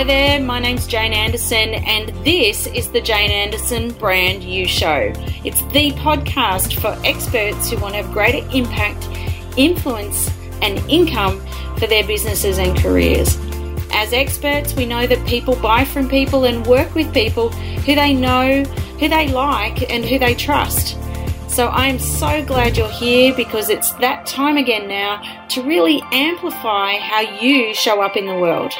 Hi there, my name's Jane Anderson, and this is the Jane Anderson Brand You Show. It's the podcast for experts who want to have greater impact, influence, and income for their businesses and careers. As experts, we know that people buy from people and work with people who they know, who they like, and who they trust. So I'm so glad you're here because it's that time again now to really amplify how you show up in the world.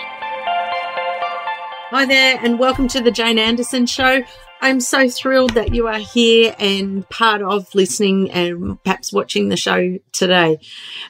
Hi there, and welcome to the Jane Anderson Show. I'm so thrilled that you are here and part of listening and perhaps watching the show today.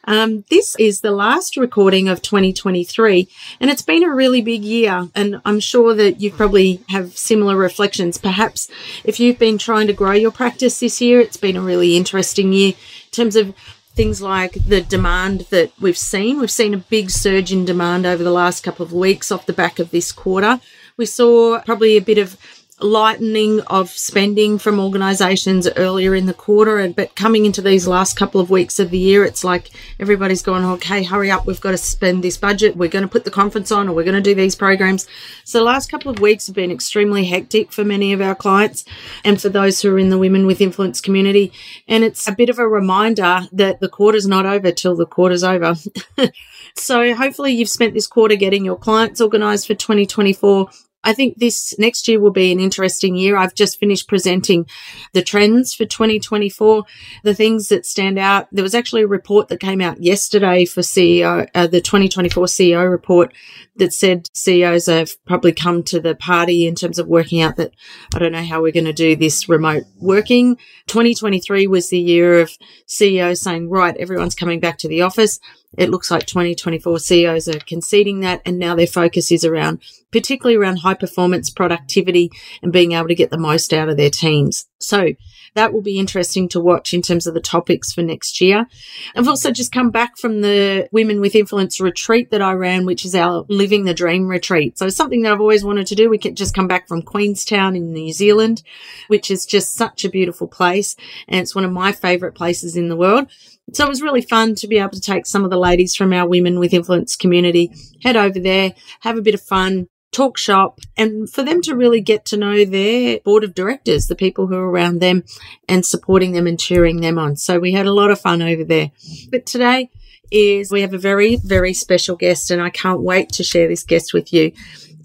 Um, this is the last recording of 2023, and it's been a really big year. And I'm sure that you probably have similar reflections. Perhaps if you've been trying to grow your practice this year, it's been a really interesting year in terms of things like the demand that we've seen. We've seen a big surge in demand over the last couple of weeks off the back of this quarter. We saw probably a bit of lightening of spending from organisations earlier in the quarter, and but coming into these last couple of weeks of the year, it's like everybody's going, oh, okay, hurry up, we've got to spend this budget. We're going to put the conference on, or we're going to do these programs. So the last couple of weeks have been extremely hectic for many of our clients, and for those who are in the Women with Influence community. And it's a bit of a reminder that the quarter's not over till the quarter's over. so hopefully you've spent this quarter getting your clients organised for 2024 I think this next year will be an interesting year. I've just finished presenting the trends for 2024, the things that stand out. There was actually a report that came out yesterday for CEO, uh, the 2024 CEO report that said CEOs have probably come to the party in terms of working out that I don't know how we're going to do this remote working. 2023 was the year of CEOs saying, right, everyone's coming back to the office. It looks like 2024 CEOs are conceding that, and now their focus is around, particularly around high performance productivity and being able to get the most out of their teams. So that will be interesting to watch in terms of the topics for next year. I've also just come back from the Women with Influence retreat that I ran, which is our Living the Dream retreat. So something that I've always wanted to do. We could just come back from Queenstown in New Zealand, which is just such a beautiful place. And it's one of my favorite places in the world. So it was really fun to be able to take some of the ladies from our Women with Influence community, head over there, have a bit of fun, talk shop, and for them to really get to know their board of directors, the people who are around them and supporting them and cheering them on. So we had a lot of fun over there. But today is we have a very, very special guest, and I can't wait to share this guest with you.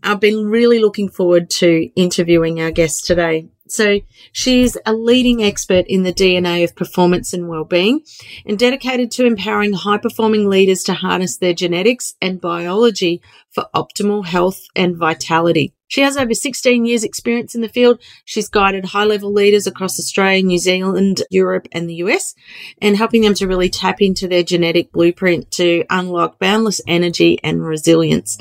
I've been really looking forward to interviewing our guest today. So she's a leading expert in the DNA of performance and well-being and dedicated to empowering high-performing leaders to harness their genetics and biology for optimal health and vitality. She has over 16 years experience in the field. She's guided high-level leaders across Australia, New Zealand, Europe and the US and helping them to really tap into their genetic blueprint to unlock boundless energy and resilience.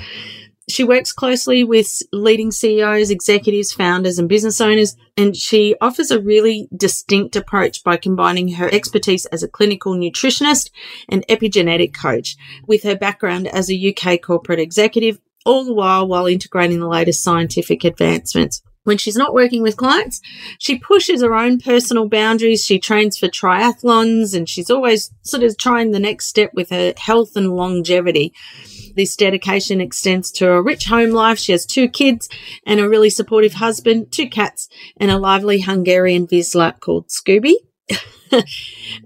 She works closely with leading CEOs, executives, founders, and business owners, and she offers a really distinct approach by combining her expertise as a clinical nutritionist and epigenetic coach with her background as a UK corporate executive, all the while while integrating the latest scientific advancements. When she's not working with clients, she pushes her own personal boundaries. She trains for triathlons and she's always sort of trying the next step with her health and longevity. This dedication extends to a rich home life. She has two kids and a really supportive husband, two cats, and a lively Hungarian Vizsla called Scooby.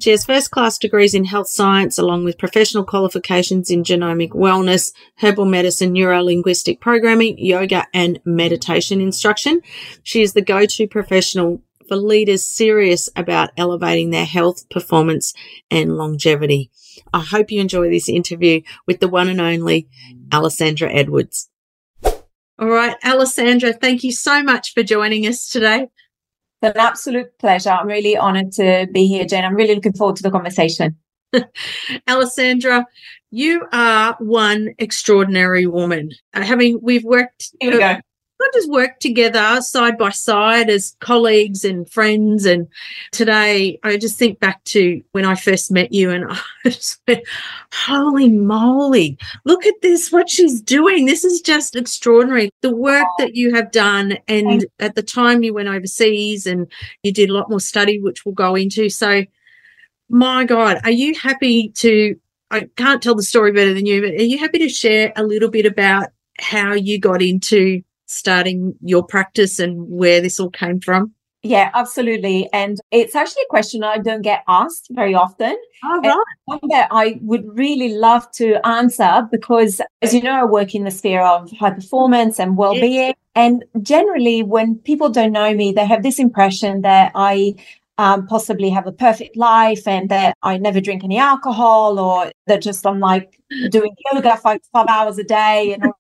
she has first class degrees in health science along with professional qualifications in genomic wellness, herbal medicine, neurolinguistic programming, yoga and meditation instruction. She is the go-to professional for leaders serious about elevating their health, performance and longevity. I hope you enjoy this interview with the one and only Alessandra Edwards. All right, Alessandra, thank you so much for joining us today. It's an absolute pleasure. I'm really honored to be here, Jen. I'm really looking forward to the conversation. Alessandra, you are one extraordinary woman. Having we've worked Here we not just work together side by side as colleagues and friends. And today I just think back to when I first met you and I just went, holy moly, look at this, what she's doing. This is just extraordinary. The work that you have done. And at the time you went overseas and you did a lot more study, which we'll go into. So my God, are you happy to I can't tell the story better than you, but are you happy to share a little bit about how you got into starting your practice and where this all came from? Yeah, absolutely. And it's actually a question I don't get asked very often. Oh, right. One that I would really love to answer because, as you know, I work in the sphere of high performance and well being. And generally, when people don't know me, they have this impression that I um, possibly have a perfect life and that I never drink any alcohol or that just I'm like doing yoga for five hours a day and all.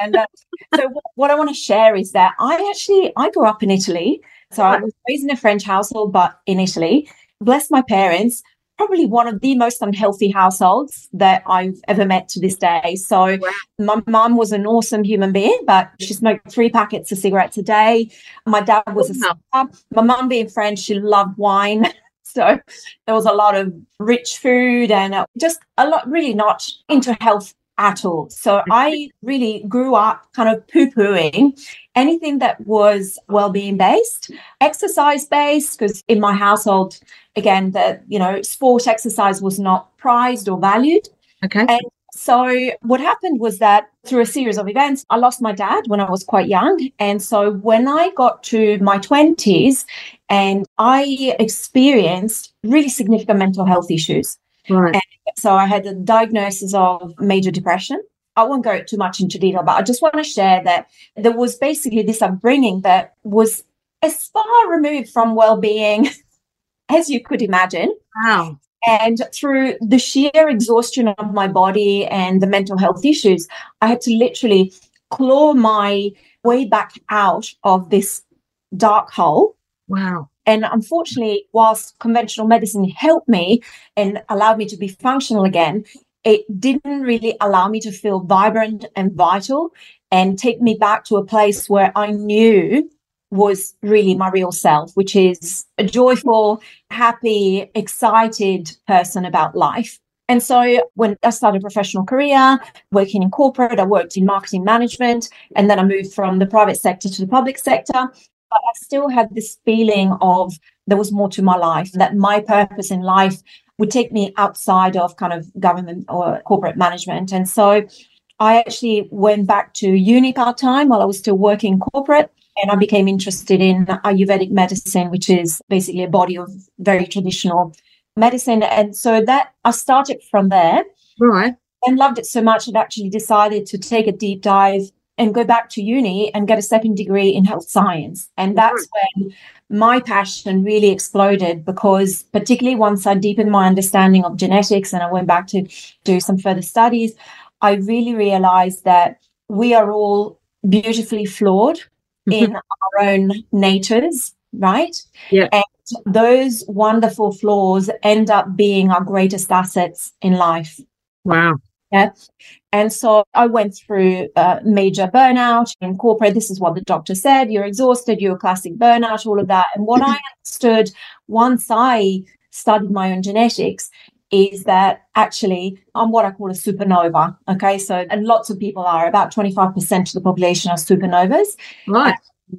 And uh, so what I want to share is that I actually, I grew up in Italy. So I was raised in a French household, but in Italy. Bless my parents probably one of the most unhealthy households that I've ever met to this day. So wow. my mum was an awesome human being, but she smoked three packets of cigarettes a day. My dad was a smoker. My mum being French, she loved wine. So there was a lot of rich food and uh, just a lot really not into health at all. So I really grew up kind of poo pooing anything that was well being based, exercise based, because in my household, again, that, you know, sport exercise was not prized or valued. Okay. And so what happened was that through a series of events, I lost my dad when I was quite young. And so when I got to my 20s and I experienced really significant mental health issues. Right. And so I had a diagnosis of major depression. I won't go too much into detail, but I just want to share that there was basically this upbringing that was as far removed from well-being as you could imagine. Wow. And through the sheer exhaustion of my body and the mental health issues, I had to literally claw my way back out of this dark hole. Wow. And unfortunately, whilst conventional medicine helped me and allowed me to be functional again, it didn't really allow me to feel vibrant and vital and take me back to a place where I knew was really my real self, which is a joyful, happy, excited person about life. And so when I started a professional career, working in corporate, I worked in marketing management, and then I moved from the private sector to the public sector. But I still had this feeling of there was more to my life, that my purpose in life would take me outside of kind of government or corporate management. And so I actually went back to uni part time while I was still working corporate and I became interested in Ayurvedic medicine, which is basically a body of very traditional medicine. And so that I started from there. Right. And loved it so much I'd actually decided to take a deep dive and go back to uni and get a second degree in health science. And that's when my passion really exploded because particularly once I deepened my understanding of genetics and I went back to do some further studies, I really realized that we are all beautifully flawed in mm-hmm. our own natures, right? Yeah. And those wonderful flaws end up being our greatest assets in life. Wow. Yeah. And so I went through a major burnout in corporate. This is what the doctor said. You're exhausted. You're a classic burnout, all of that. And what I understood once I studied my own genetics is that actually I'm what I call a supernova. Okay. So, and lots of people are, about 25% of the population are supernovas. Right.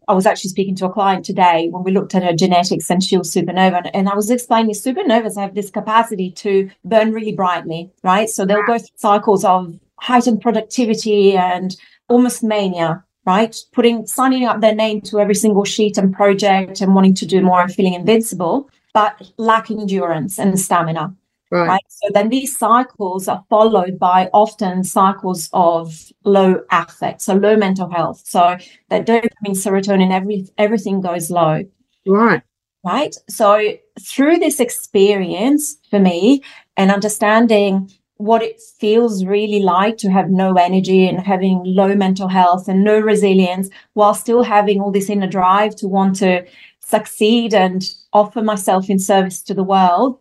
I was actually speaking to a client today when we looked at her genetics and she was supernova. And, and I was explaining supernovas have this capacity to burn really brightly, right? So they'll go through cycles of heightened productivity and almost mania, right? Putting, signing up their name to every single sheet and project and wanting to do more and feeling invincible, but lacking endurance and stamina. Right. right. So then these cycles are followed by often cycles of low affect, so low mental health. So that dopamine, serotonin, every everything goes low. Right. Right. So through this experience for me and understanding what it feels really like to have no energy and having low mental health and no resilience while still having all this inner drive to want to succeed and offer myself in service to the world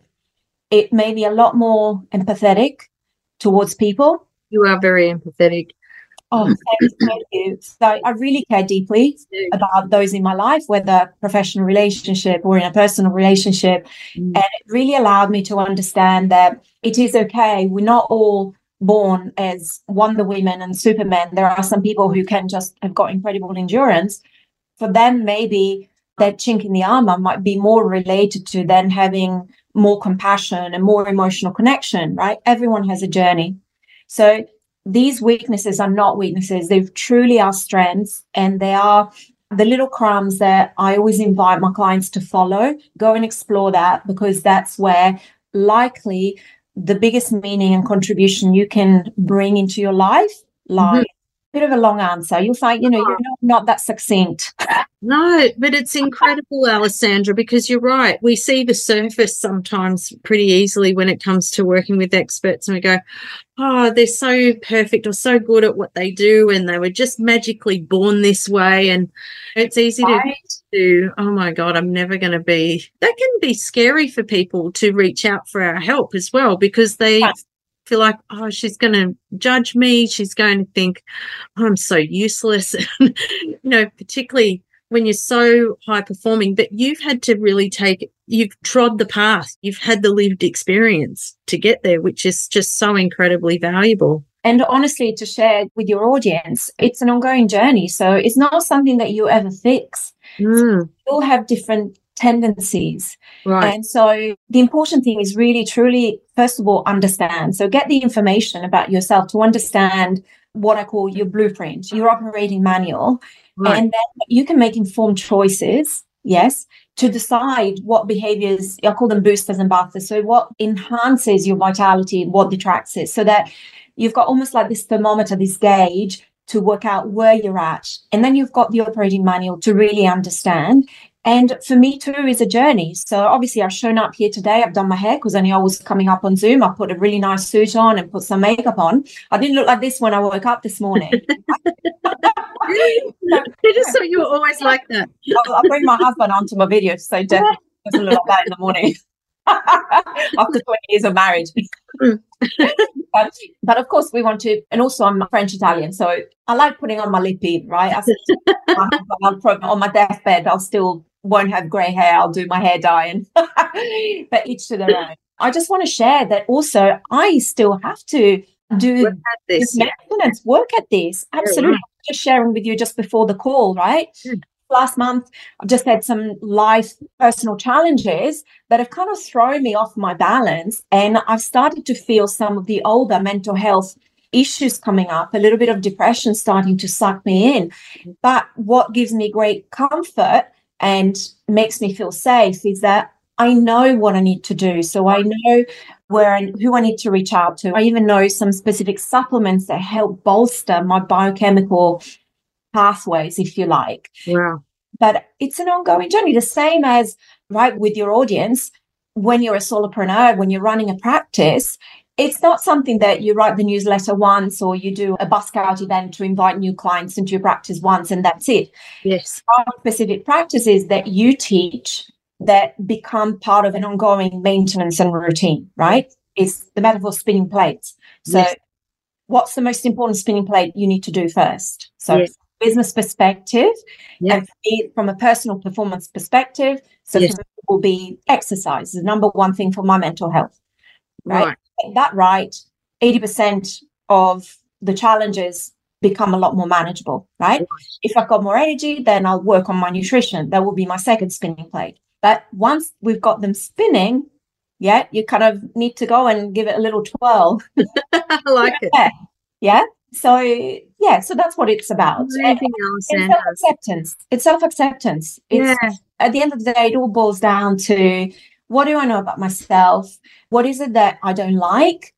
it made me a lot more empathetic towards people. You are very empathetic. Oh, thank you. So I really care deeply about those in my life, whether professional relationship or in a personal relationship. Mm. And it really allowed me to understand that it is okay. We're not all born as Wonder Women and Supermen. There are some people who can just have got incredible endurance. For them, maybe that chink in the armor might be more related to then having more compassion and more emotional connection, right? Everyone has a journey. So these weaknesses are not weaknesses. They truly are strengths and they are the little crumbs that I always invite my clients to follow. Go and explore that because that's where likely the biggest meaning and contribution you can bring into your life lies. Mm-hmm bit of a long answer. You'll find, you know, you're oh. not, not that succinct. No, but it's incredible, Alessandra, because you're right. We see the surface sometimes pretty easily when it comes to working with experts, and we go, oh, they're so perfect or so good at what they do, and they were just magically born this way. And it's easy right. to do, oh my God, I'm never going to be. That can be scary for people to reach out for our help as well because they feel like, oh, she's going to judge me. She's going to think oh, I'm so useless. you know, particularly when you're so high performing, but you've had to really take, you've trod the path, you've had the lived experience to get there, which is just so incredibly valuable. And honestly, to share with your audience, it's an ongoing journey. So it's not something that you ever fix. Mm. You'll have different tendencies. Right. And so the important thing is really truly, first of all, understand. So get the information about yourself to understand what I call your blueprint, your operating manual. Right. And then you can make informed choices. Yes. To decide what behaviors, I call them boosters and busters. So what enhances your vitality, and what detracts it, so that you've got almost like this thermometer, this gauge to work out where you're at. And then you've got the operating manual to really understand. And for me too is a journey. So obviously I've shown up here today. I've done my hair because I knew I was coming up on Zoom. I put a really nice suit on and put some makeup on. I didn't look like this when I woke up this morning. I just thought you were always like that. I'll, I'll bring my husband onto my video to say definitely doesn't look like that in the morning. After 20 years of marriage. Mm. but, but, of course, we want to, and also I'm French Italian, so I like putting on my lippy, right? I, uh, on my deathbed, I'll still won't have grey hair. I'll do my hair dye, and but each to their own. I just want to share that also. I still have to do work at this, maintenance, yeah. work at this. Absolutely. Yeah. Just sharing with you just before the call, right? Mm. Last month, I've just had some life personal challenges that have kind of thrown me off my balance. And I've started to feel some of the older mental health issues coming up, a little bit of depression starting to suck me in. Mm-hmm. But what gives me great comfort and makes me feel safe is that I know what I need to do. So I know where and who I need to reach out to. I even know some specific supplements that help bolster my biochemical pathways, if you like. Wow. But it's an ongoing journey, the same as right with your audience. When you're a solopreneur, when you're running a practice, it's not something that you write the newsletter once or you do a Buzzscout event to invite new clients into your practice once and that's it. Yes. specific practices that you teach that become part of an ongoing maintenance and routine, right? Is the metaphor spinning plates. So yes. what's the most important spinning plate you need to do first? So yes. business perspective yes. and from a personal performance perspective. So will be exercise, the number one thing for my mental health. Right. right that right, 80% of the challenges become a lot more manageable, right? If I've got more energy, then I'll work on my nutrition. That will be my second spinning plate. But once we've got them spinning, yeah, you kind of need to go and give it a little twirl. I like yeah. it. Yeah. So yeah, so that's what it's about. Anything else? It's self acceptance. It's self acceptance. Yeah. At the end of the day, it all boils down to what do I know about myself? What is it that I don't like?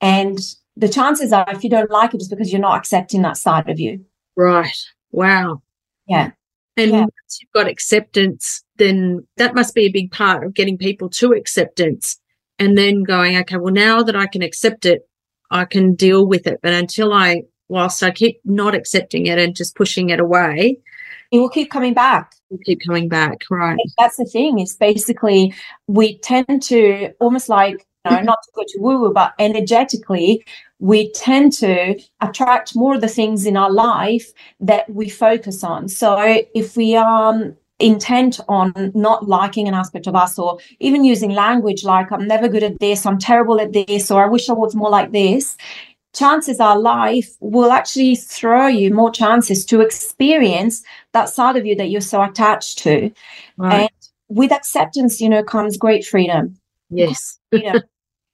And the chances are, if you don't like it, it's because you're not accepting that side of you. Right. Wow. Yeah. And yeah. once you've got acceptance, then that must be a big part of getting people to acceptance and then going, okay, well, now that I can accept it, I can deal with it. But until I, whilst I keep not accepting it and just pushing it away, it will keep coming back. Keep coming back, right? That's the thing. Is basically we tend to almost like you know, not to go to woo woo, but energetically, we tend to attract more of the things in our life that we focus on. So if we are um, intent on not liking an aspect of us or even using language like i'm never good at this i'm terrible at this or i wish i was more like this chances are life will actually throw you more chances to experience that side of you that you're so attached to. Right. And with acceptance, you know, comes great freedom. Yes. Freedom.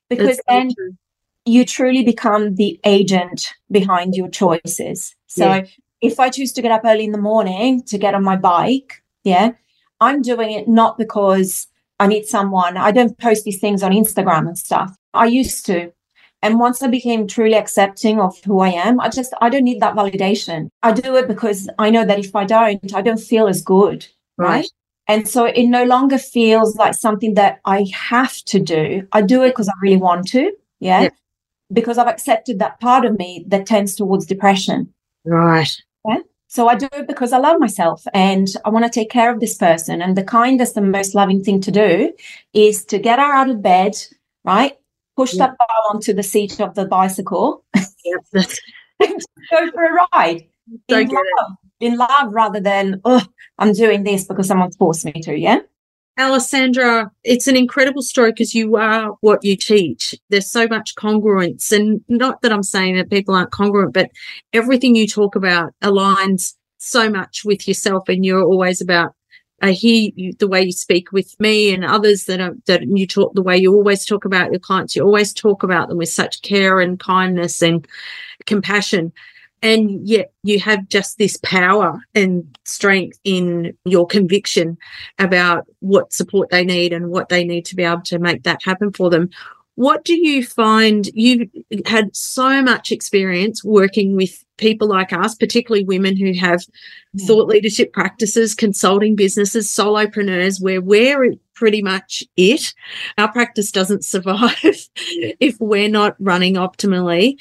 Because then you truly become the agent behind your choices. So yeah. if I choose to get up early in the morning to get on my bike, yeah, I'm doing it not because I need someone. I don't post these things on Instagram and stuff. I used to. And once I became truly accepting of who I am, I just, I don't need that validation. I do it because I know that if I don't, I don't feel as good. Right. right? And so it no longer feels like something that I have to do. I do it because I really want to. Yeah? yeah. Because I've accepted that part of me that tends towards depression. Right. Yeah. So I do it because I love myself and I want to take care of this person. And the kindest and most loving thing to do is to get her out of bed, right? Push yeah. that bar onto the seat of the bicycle. Yep. go for a ride. In love, in love rather than, oh, I'm doing this because someone forced me to. Yeah. Alessandra, it's an incredible story because you are what you teach. There's so much congruence, and not that I'm saying that people aren't congruent, but everything you talk about aligns so much with yourself, and you're always about. I hear you, the way you speak with me and others that are, that you talk the way you always talk about your clients. You always talk about them with such care and kindness and compassion and yet you have just this power and strength in your conviction about what support they need and what they need to be able to make that happen for them what do you find you've had so much experience working with people like us particularly women who have yeah. thought leadership practices consulting businesses solopreneurs where we're pretty much it our practice doesn't survive if we're not running optimally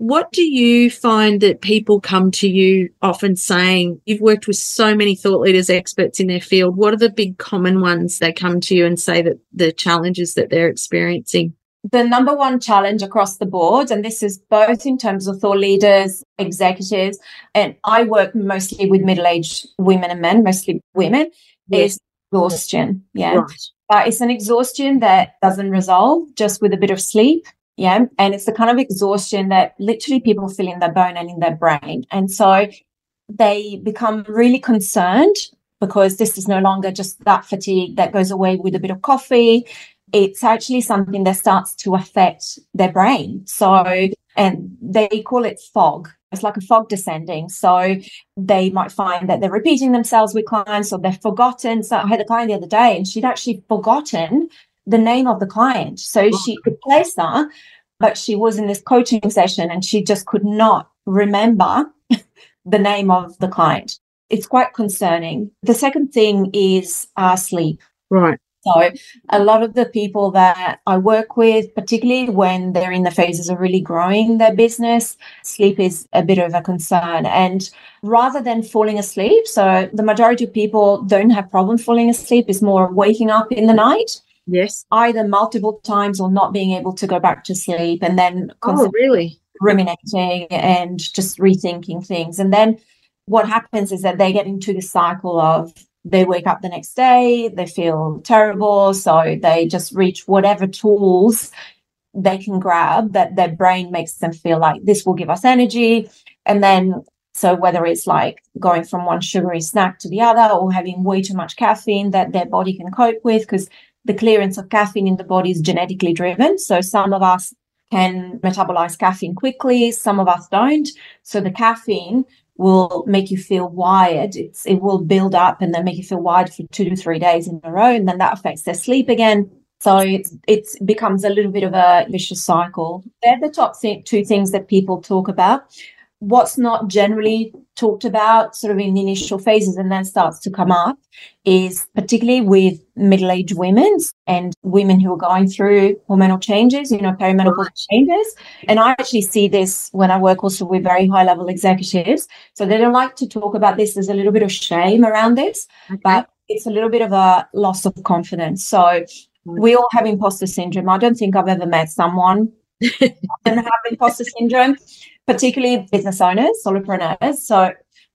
what do you find that people come to you often saying? You've worked with so many thought leaders, experts in their field. What are the big common ones they come to you and say that the challenges that they're experiencing? The number one challenge across the board, and this is both in terms of thought leaders, executives, and I work mostly with middle aged women and men, mostly women, yes. is exhaustion. Yeah. Right. Uh, it's an exhaustion that doesn't resolve just with a bit of sleep yeah. And it's the kind of exhaustion that literally people feel in their bone and in their brain. And so they become really concerned because this is no longer just that fatigue that goes away with a bit of coffee. It's actually something that starts to affect their brain. So, and they call it fog. It's like a fog descending. So they might find that they're repeating themselves with clients or they've forgotten. So I had a client the other day and she'd actually forgotten the name of the client. So she could place her, but she was in this coaching session and she just could not remember the name of the client. It's quite concerning. The second thing is uh, sleep. Right. So, a lot of the people that I work with, particularly when they're in the phases of really growing their business, sleep is a bit of a concern. And rather than falling asleep, so the majority of people don't have problem falling asleep, is more waking up in the night. Yes. Either multiple times or not being able to go back to sleep and then oh, really ruminating and just rethinking things. And then what happens is that they get into the cycle of they wake up the next day, they feel terrible. So they just reach whatever tools they can grab that their brain makes them feel like this will give us energy. And then so whether it's like going from one sugary snack to the other or having way too much caffeine that their body can cope with, because the clearance of caffeine in the body is genetically driven. So some of us can metabolize caffeine quickly, some of us don't. So the caffeine will make you feel wired. It's, it will build up and then make you feel wired for two to three days in a row. And then that affects their sleep again. So it's, it becomes a little bit of a vicious cycle. They're the top th- two things that people talk about what's not generally talked about sort of in the initial phases and then starts to come up is particularly with middle-aged women and women who are going through hormonal changes, you know, perimenopause changes. And I actually see this when I work also with very high level executives. So they don't like to talk about this. There's a little bit of shame around this, okay. but it's a little bit of a loss of confidence. So we all have imposter syndrome. I don't think I've ever met someone and have imposter syndrome particularly business owners, solopreneurs. So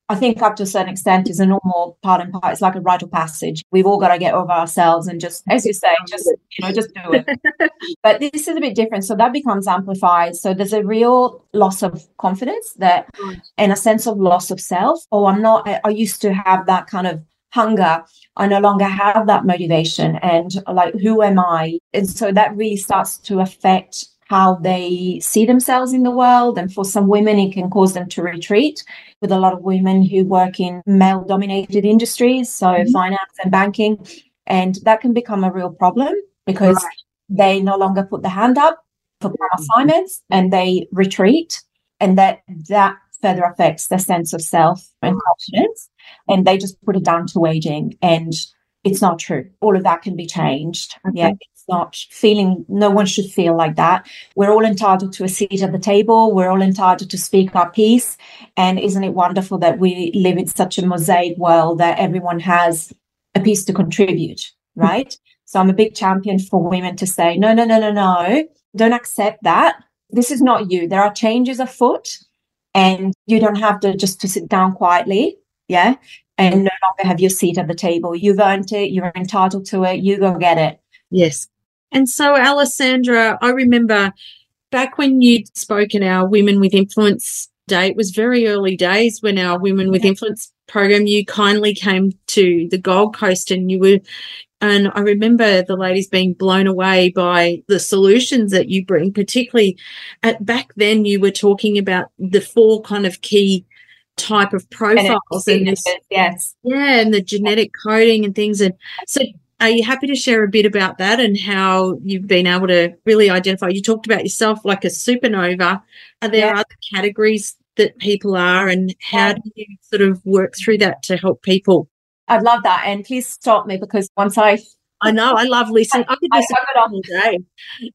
I think up to a certain extent is a normal part and part. It's like a rite of passage. We've all got to get over ourselves and just, as you say, just you know, just do it. but this is a bit different. So that becomes amplified. So there's a real loss of confidence that and a sense of loss of self. Oh, I'm not I used to have that kind of hunger. I no longer have that motivation. And like, who am I? And so that really starts to affect how they see themselves in the world. And for some women, it can cause them to retreat with a lot of women who work in male dominated industries, so mm-hmm. finance and banking. And that can become a real problem because right. they no longer put the hand up for mm-hmm. assignments and they retreat. And that that further affects their sense of self and confidence. And they just put it down to aging. And it's not true. All of that can be changed. Okay. Yeah. Not feeling, no one should feel like that. We're all entitled to a seat at the table. We're all entitled to speak our piece. And isn't it wonderful that we live in such a mosaic world that everyone has a piece to contribute, hmm. right? So I'm a big champion for women to say, no, no, no, no, no, don't accept that. This is not you. There are changes afoot and you don't have to just to sit down quietly. Yeah and no longer have your seat at the table. You've earned it, you're entitled to it, you go get it. Yes. And so, Alessandra, I remember back when you'd spoken our Women with Influence Day, it was very early days when our Women with Influence program, you kindly came to the Gold Coast and you were and I remember the ladies being blown away by the solutions that you bring, particularly at back then you were talking about the four kind of key type of profiles and this, yes. Yeah and the genetic coding and things and so are you happy to share a bit about that and how you've been able to really identify you talked about yourself like a supernova are there yeah. other categories that people are and how do you sort of work through that to help people I'd love that and please stop me because once i I know. I love listening. I could listen all day.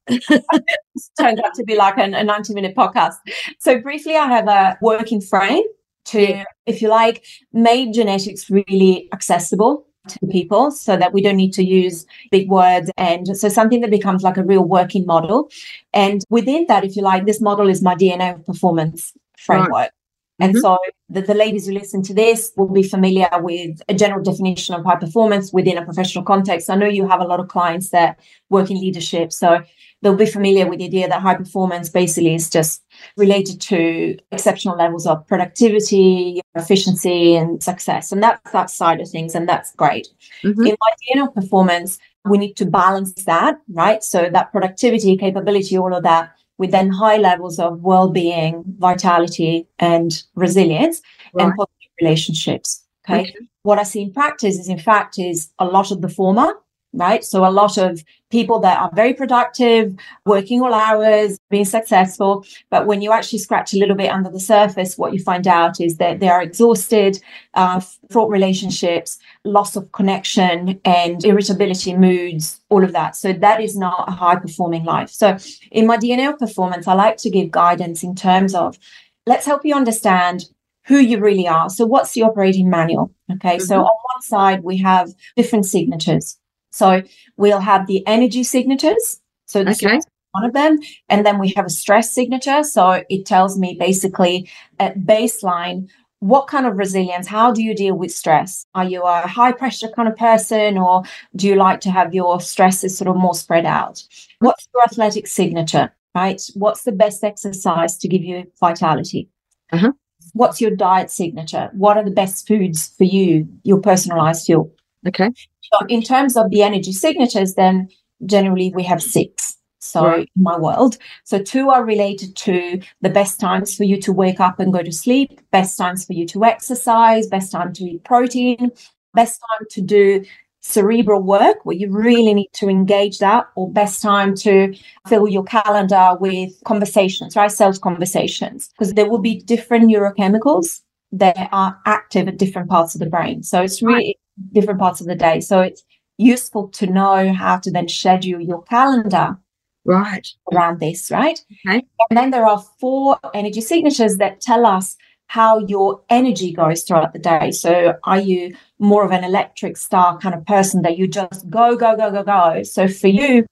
turned out to be like an, a 90 minute podcast. So, briefly, I have a working frame to, if you like, make genetics really accessible to people so that we don't need to use big words and so something that becomes like a real working model and within that if you like this model is my dna performance framework right. And mm-hmm. so the, the, ladies who listen to this will be familiar with a general definition of high performance within a professional context. I know you have a lot of clients that work in leadership. So they'll be familiar with the idea that high performance basically is just related to exceptional levels of productivity, efficiency, and success. And that's that side of things. And that's great. Mm-hmm. In my DNA performance, we need to balance that, right? So that productivity, capability, all of that with then high levels of well-being, vitality, and resilience right. and positive relationships. Okay? okay. What I see in practice is, in fact, is a lot of the former right? So a lot of people that are very productive, working all hours, being successful. But when you actually scratch a little bit under the surface, what you find out is that they are exhausted, uh, fraught relationships, loss of connection and irritability, moods, all of that. So that is not a high performing life. So in my DNA performance, I like to give guidance in terms of let's help you understand who you really are. So what's the operating manual? Okay. Mm-hmm. So on one side, we have different signatures. So we'll have the energy signatures. So this okay. is one of them. And then we have a stress signature. So it tells me basically at baseline, what kind of resilience, how do you deal with stress? Are you a high pressure kind of person or do you like to have your stresses sort of more spread out? What's your athletic signature, right? What's the best exercise to give you vitality? Uh-huh. What's your diet signature? What are the best foods for you, your personalized fuel? Okay. So in terms of the energy signatures, then generally we have six. So right. in my world, so two are related to the best times for you to wake up and go to sleep, best times for you to exercise, best time to eat protein, best time to do cerebral work where you really need to engage that or best time to fill your calendar with conversations right sales conversations because there will be different neurochemicals that are active at different parts of the brain so it's really different parts of the day. So it's useful to know how to then schedule your calendar right around this, right? Okay. And then there are four energy signatures that tell us how your energy goes throughout the day. So are you more of an electric star kind of person that you just go, go, go, go, go? So for you,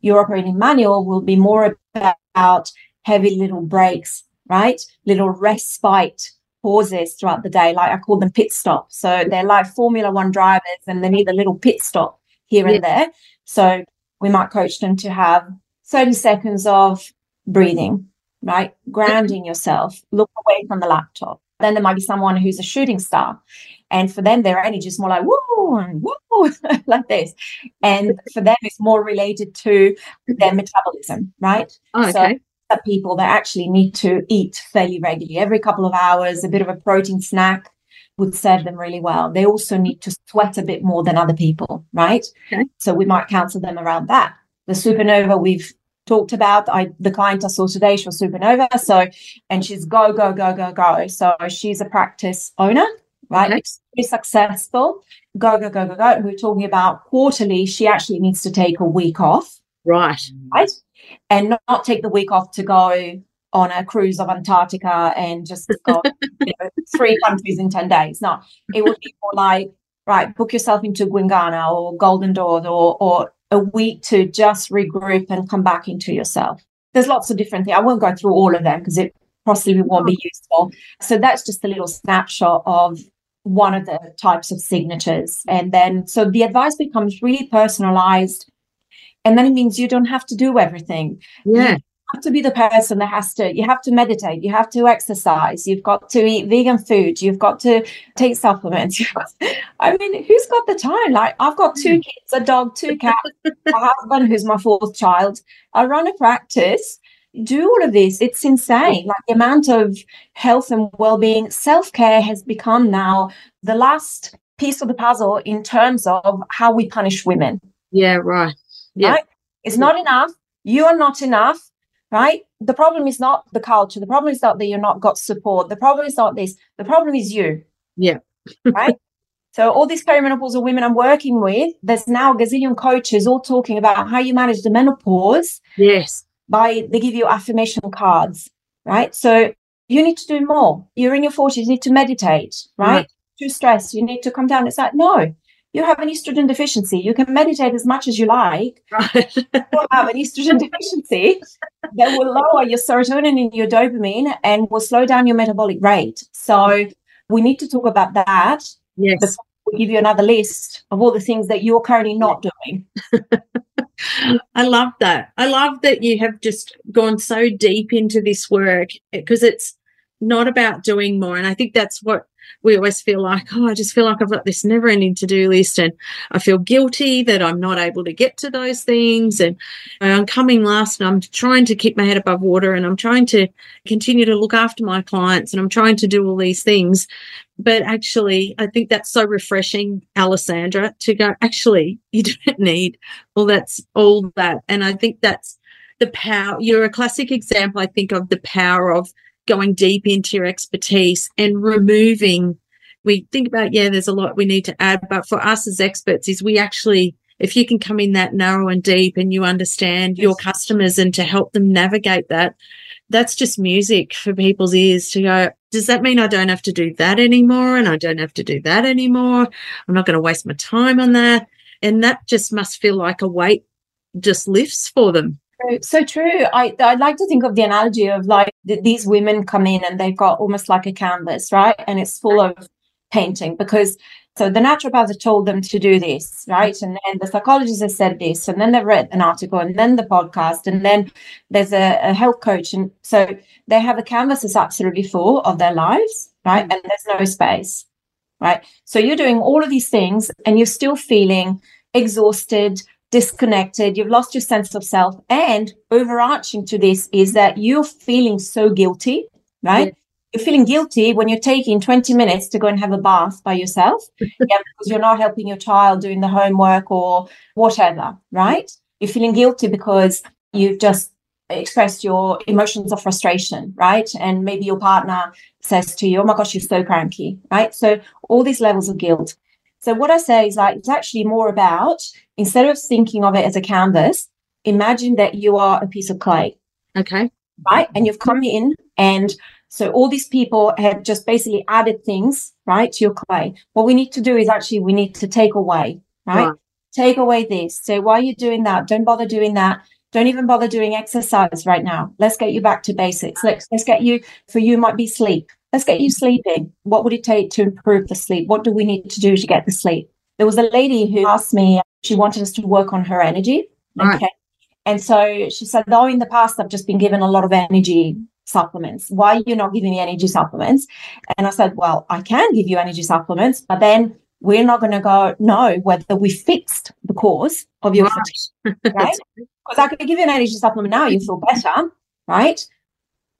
your operating manual will be more about heavy little breaks, right? Little respite pauses throughout the day. Like I call them pit stops. So they're like Formula One drivers and they need a little pit stop here yeah. and there. So we might coach them to have 30 seconds of breathing, right? Grounding yourself, look away from the laptop, Then there might be someone who's a shooting star. And for them, their energy is more like woo and woo, like this. And for them, it's more related to their metabolism, right? Oh, okay. So people that actually need to eat fairly regularly, every couple of hours, a bit of a protein snack would serve them really well. They also need to sweat a bit more than other people, right? Okay. So we might counsel them around that. The supernova we've talked about. I the client I saw today, she was supernova. So and she's go, go, go, go, go. So she's a practice owner, right? Okay. Extremely successful. Go, go, go, go, go. And we're talking about quarterly, she actually needs to take a week off, Right. right? And not, take the week off to go on a cruise of Antarctica and just go you know, three countries in 10 days. No, it would be more like, right, book yourself into Gwinganna or Golden Door or, or a week to just regroup and come back into yourself. There's lots of different things. I won't go through all of them because it possibly won't be useful. So that's just a little snapshot of one of the types of signatures. And then, so the advice becomes really personalized. And then it means you don't have to do everything Yeah. have to be the person that has to you have to meditate you have to exercise you've got to eat vegan food you've got to take supplements i mean who's got the time like i've got two mm. kids a dog two cats a husband who's my fourth child i run a practice do all of this it's insane like the amount of health and well-being self-care has become now the last piece of the puzzle in terms of how we punish women Yeah. Right. Yeah. right? It's not enough. You are not enough, right? The problem is not the culture. The problem is not that you're not got support. The problem is not this. The problem is you. Yeah. right? So all these perimenopausal women I'm working with, there's now a gazillion coaches all talking about how you manage the menopause Yes. by they give you affirmation cards, right? So you need to do more. You're in your 40s, you need to meditate, right? Right. Too stressed, you need to come down. It's like, no, you have an estrogen deficiency. You can meditate as much as you like, Right. will have an estrogen deficiency that will lower your serotonin and your dopamine and will slow down your metabolic rate. So we need to talk about that. yes. We'll give you another list of all the things that you're currently not doing. I love that. I love that you have just gone so deep into this work because it's not about doing more. And I think that's what we always feel like, oh, I just feel like I've got this never ending to do list. And I feel guilty that I'm not able to get to those things. And I'm coming last and I'm trying to keep my head above water and I'm trying to continue to look after my clients and I'm trying to do all these things. But actually, I think that's so refreshing, Alessandra, to go, actually, you don't need all that's all that. And I think that's the power. You're a classic example, I think, of the power of going deep into your expertise and removing. We think about, yeah, there's a lot we need to add, but for us as experts, is we actually, if you can come in that narrow and deep and you understand your customers and to help them navigate that, that's just music for people's ears to go, does that mean I don't have to do that anymore? And I don't have to do that anymore? I'm not going to waste my time on that. And that just must feel like a weight just lifts for them. So, true. I I like to think of the analogy of like th- these women come in and they've got almost like a canvas, right? And it's full of painting because so the naturopath told them to do this, right? And then the psychologist has said this, and then they've read an article, and then the podcast, and then there's a, a health coach, and so they have a canvas that's absolutely full of their lives, right? And there's no space, right? So you're doing all of these things, and you're still feeling exhausted, disconnected, you've lost your sense of self. And overarching to this is that you're feeling so guilty, right? Yeah. You're feeling guilty when you're taking 20 minutes to go and have a bath by yourself yeah, because you're not helping your child doing the homework or whatever, right? You're feeling guilty because you've just expressed your emotions of frustration, right? And maybe your partner says to you, Oh my gosh, you're so cranky, right? So all these levels of guilt. So what I say is like it's actually more about instead of thinking of it as a canvas, imagine that you are a piece of clay, Okay. right? And you've come in and so all these people have just basically added things, right, to your clay. What we need to do is actually we need to take away, right? Right. Take away this. Say, why are you doing that? Don't bother doing that. Don't even bother doing exercise right now. Let's get you back to basics. Let's let's get you for you might be sleep. Let's get you sleeping. What would it take to improve the sleep? What do we need to do to get the sleep? There was a lady who asked me, um, she wanted us to work on her energy. Right. Okay. And so she said, though in the past I've just been given a lot of energy supplements. Why are you not giving me energy supplements? And I said, Well, I can give you energy supplements, but then we're not going to go know whether we fixed the cause of your right? right? Because I could give you an energy supplement now, you feel better, right?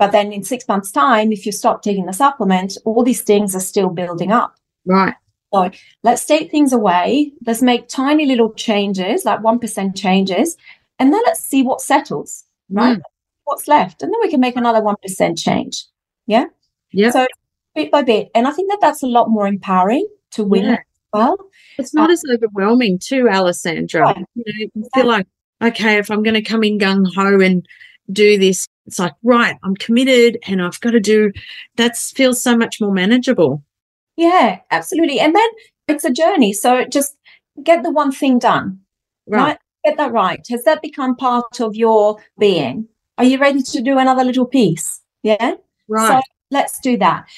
But then in six months' time, if you stop taking the supplement, all these things are still building up. Right. So let's take things away. Let's make tiny little changes, like 1% changes, and then let's see what settles, right? Mm. What's left. And then we can make another 1% change. Yeah. Yeah. So bit by bit. And I think that that's a lot more empowering to women yeah. well. It's not uh, as overwhelming too, Alessandra. Right. You, know, you feel like, okay, if I'm going to come in gung ho and do this, it's like, right, I'm committed and I've got to do that feels so much more manageable. Yeah, absolutely. And then it's a journey. So just get the one thing done. Right. right? Get that right. Has that become part of your being? Are you ready to do another little piece? Yeah. Right. So let's do that.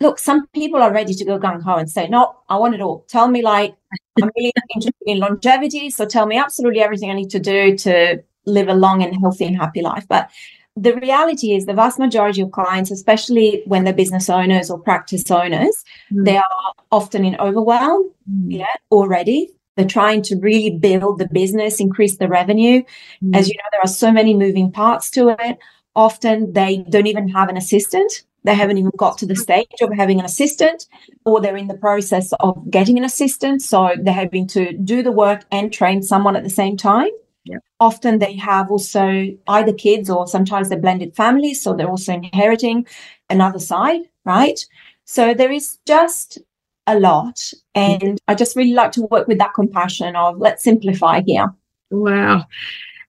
Look, some people are ready to go gung ho and say, no, I want it all. Tell me, like, I'm really interested in longevity. So tell me absolutely everything I need to do to live a long and healthy and happy life. But the reality is the vast majority of clients especially when they're business owners or practice owners mm. they are often in overwhelm mm. yeah already they're trying to really build the business increase the revenue mm. as you know there are so many moving parts to it often they don't even have an assistant they haven't even got to the stage of having an assistant or they're in the process of getting an assistant so they're having to do the work and train someone at the same time yeah. Often they have also either kids or sometimes they're blended families, so they're also inheriting another side, right? So there is just a lot. And I just really like to work with that compassion of let's simplify here. Wow.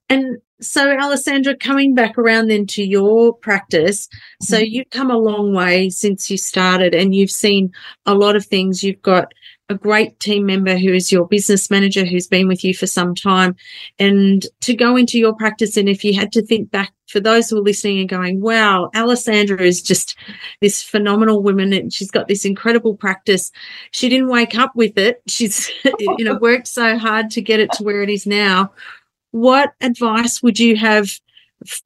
And so, Alessandra, coming back around then to your practice, so mm-hmm. you've come a long way since you started and you've seen a lot of things. You've got a great team member who is your business manager who's been with you for some time. And to go into your practice and if you had to think back for those who are listening and going wow alessandra is just this phenomenal woman and she's got this incredible practice she didn't wake up with it. She's you know worked so hard to get it to where it is now. What advice would you have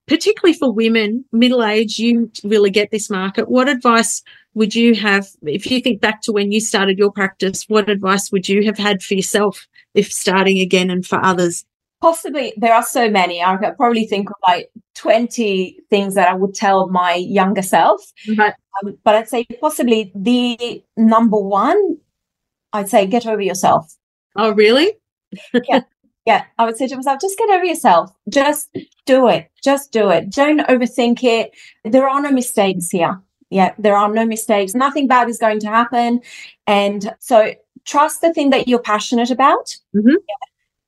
particularly for women middle age you really get this market what advice would you have, if you think back to when you started your practice, what advice would you have had for yourself if starting again and for others? Possibly, there are so many. I could probably think of like 20 things that I would tell my younger self. Right. Um, but I'd say possibly the number one, I'd say get over yourself. Oh, really? yeah. Yeah. I would say to myself, just get over yourself. Just do it. Just do it. Don't overthink it. There are no mistakes here. Yeah, there are no mistakes. Nothing bad is going to happen. And so trust the thing that you're passionate about mm-hmm.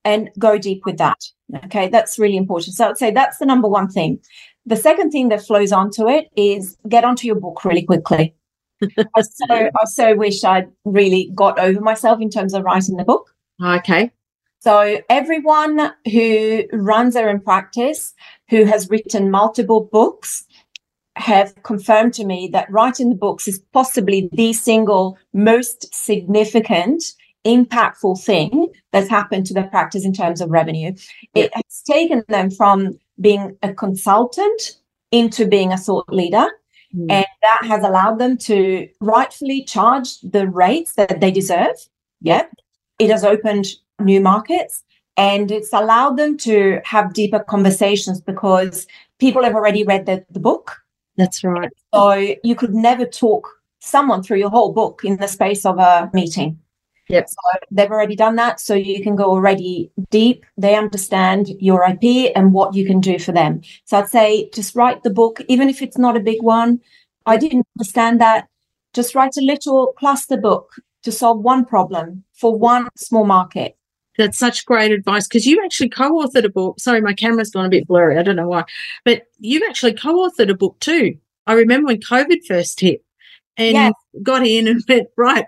and go deep with that. Okay, that's really important. So I'd say that's the number one thing. The second thing that flows onto it is get onto your book really quickly. I, so, I so wish I'd really got over myself in terms of writing the book. Okay. So everyone who runs their own practice, who has written multiple books, have confirmed to me that writing the books is possibly the single most significant impactful thing that's happened to their practice in terms of revenue. It has taken them from being a consultant into being a thought leader. Mm. And that has allowed them to rightfully charge the rates that they deserve. Yeah. It has opened new markets and it's allowed them to have deeper conversations because people have already read the, the book that's right. So you could never talk someone through your whole book in the space of a meeting. Yep. So they've already done that. So you can go already deep. They understand your IP and what you can do for them. So I'd say just write the book, even if it's not a big one. I didn't understand that. Just write a little cluster book to solve one problem for one small market. That's such great advice because you actually co-authored a book. Sorry, my camera's gone a bit blurry. I don't know why, but you've actually co-authored a book too. I remember when COVID first hit and yes. got in and went, right.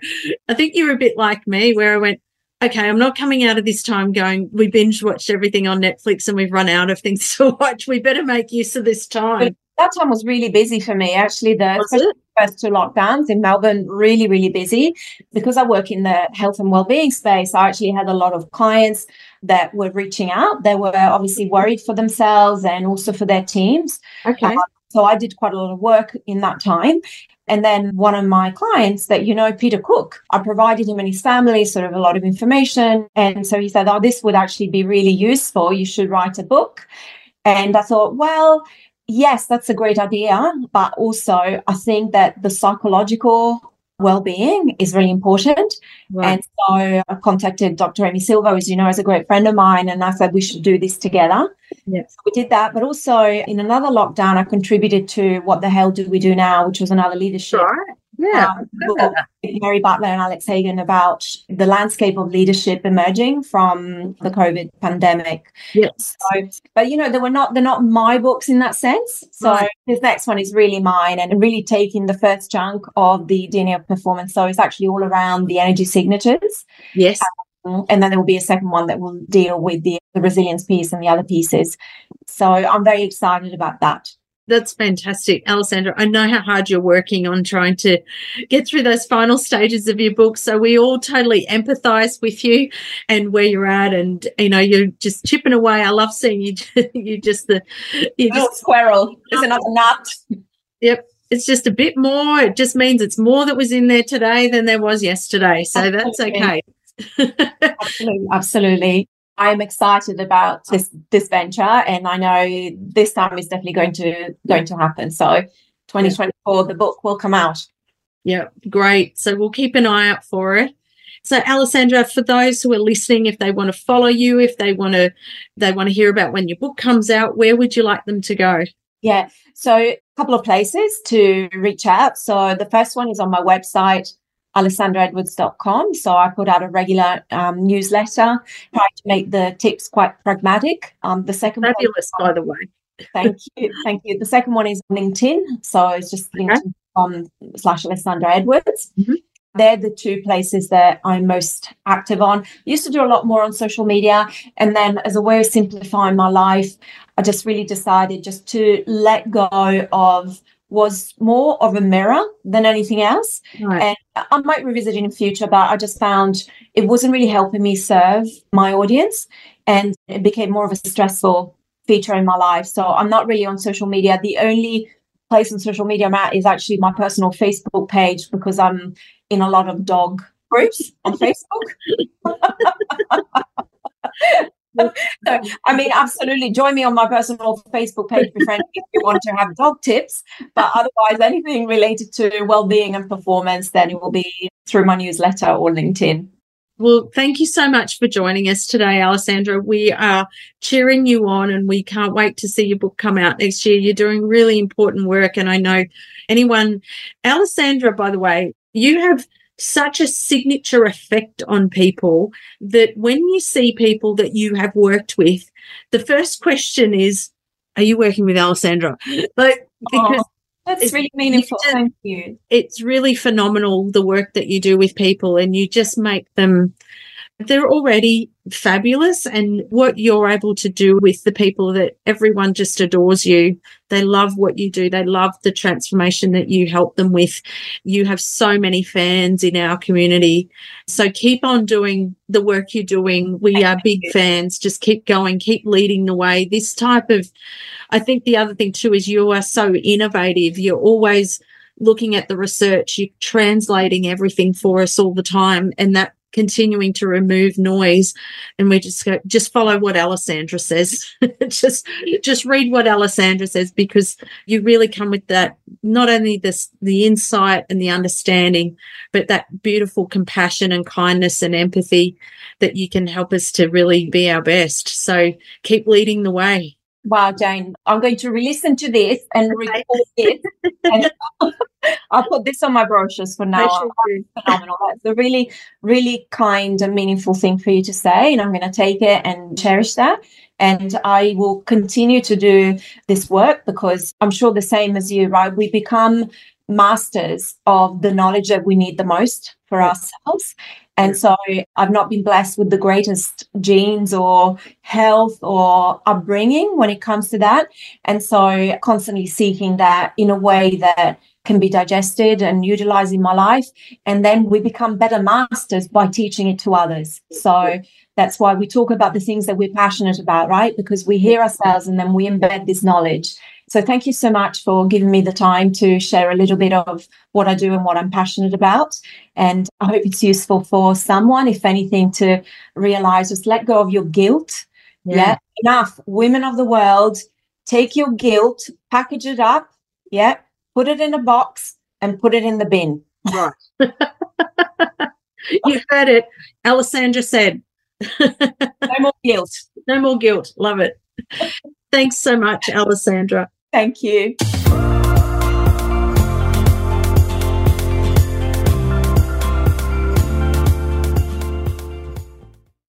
I think you're a bit like me where I went, okay, I'm not coming out of this time going, we binge watched everything on Netflix and we've run out of things to watch. We better make use of this time. That time was really busy for me. Actually, the first two lockdowns in Melbourne, really, really busy. Because I work in the health and well-being space, I actually had a lot of clients that were reaching out. They were obviously worried for themselves and also for their teams. Okay. Um, So I did quite a lot of work in that time. And then one of my clients that you know, Peter Cook, I provided him and his family sort of a lot of information. And so he said, Oh, this would actually be really useful. You should write a book. And I thought, well, yes, that's a great idea. But also, I think that the psychological well-being is really important. Right. And so I contacted Dr. Amy Silver, as you know, is a great friend of mine, and I said we should do this together. Yes. We did that, but also in another lockdown, I contributed to What the Hell Do We Do Now, which was another leadership right. Yeah. Um, Mary Butler and Alex Hagan about the landscape of leadership emerging from the COVID pandemic. Yes. So, but you know, they were not they're not my books in that sense. So right. this next one is really mine and really taking the first chunk of the DNA of performance. So it's actually all around the energy signatures. Yes. Um, and then there will be a second one that will deal with the, the resilience piece and the other pieces. So I'm very excited about that. That's fantastic, Alessandra. I know how hard you're working on trying to get through those final stages of your book. So we all totally empathize with you and where you're at, and you know you're just chipping away. I love seeing you. you just the you just squirrel. There's another nut. Yep, it's just a bit more. It just means it's more that was in there today than there was yesterday. So that's okay. absolutely, absolutely. I'm excited about this this venture, and I know this time is definitely going to going to happen. So, 2024, the book will come out. Yeah, great. So we'll keep an eye out for it. So, Alessandra, for those who are listening, if they want to follow you, if they want to they want to hear about when your book comes out, where would you like them to go? Yeah, so a couple of places to reach out. So the first one is on my website, alessandraedwards.com. So I put out a regular um, newsletter, try to make the tips quite pragmatic. Um, the second fabulous, one, by the way. thank you, thank you. The second one is LinkedIn, so it's just okay. LinkedIn.com slash Alessandra Edwards. Mm-hmm. They're the two places that I'm most active on. I used to do a lot more on social media, and then as a way of simplifying my life, I just really decided just to let go of was more of a mirror than anything else. Right. And I might revisit it in the future, but I just found it wasn't really helping me serve my audience. And it became more of a stressful feature in my life. So I'm not really on social media. The only place on social media I'm at is actually my personal Facebook page because I'm in a lot of dog groups on Facebook. so, I mean, absolutely. Join me on my personal Facebook page, befriend if you want to have dog tips. But otherwise, anything related to well-being and performance, then it will be through my newsletter or LinkedIn. Well, thank you so much for joining us today, Alessandra. We are cheering you on and we can't wait to see your book come out next year. You're doing really important work. And I know anyone, Alessandra, by the way, you have such a signature effect on people that when you see people that you have worked with, the first question is, Are you working with Alessandra? Like, oh, because oh, that's really meaningful. Just, Thank you. It's really phenomenal the work that you do with people, and you just make them they're already fabulous and what you're able to do with the people that everyone just adores you. They love what you do. They love the transformation that you help them with. You have so many fans in our community. So keep on doing the work you're doing. We are big fans. Just keep going. Keep leading the way. This type of i think the other thing too is you are so innovative. You're always looking at the research. You're translating everything for us all the time. And that continuing to remove noise and we just go just follow what alessandra says. Just just read what alessandra says because you really come with that not only this the insight and the understanding but that beautiful compassion and kindness and empathy that you can help us to really be our best. So keep leading the way Wow, Jane, I'm going to re-listen to this and record it. and I'll put this on my brochures for now. Phenomenal. That's a really, really kind and meaningful thing for you to say. And I'm going to take it and cherish that. And I will continue to do this work because I'm sure the same as you, right? We become masters of the knowledge that we need the most for ourselves. And so I've not been blessed with the greatest genes or health or upbringing when it comes to that. And so constantly seeking that in a way that can be digested and utilized in my life. And then we become better masters by teaching it to others. So that's why we talk about the things that we're passionate about, right? Because we hear ourselves and then we embed this knowledge. So thank you so much for giving me the time to share a little bit of what I do and what I'm passionate about. And I hope it's useful for someone, if anything, to realize just let go of your guilt. Yeah. yeah. Enough. Women of the world, take your guilt, package it up. Yeah. Put it in a box and put it in the bin. Right. you heard it. Alessandra said. no more guilt. No more guilt. Love it. Thanks so much, Alessandra. Thank you.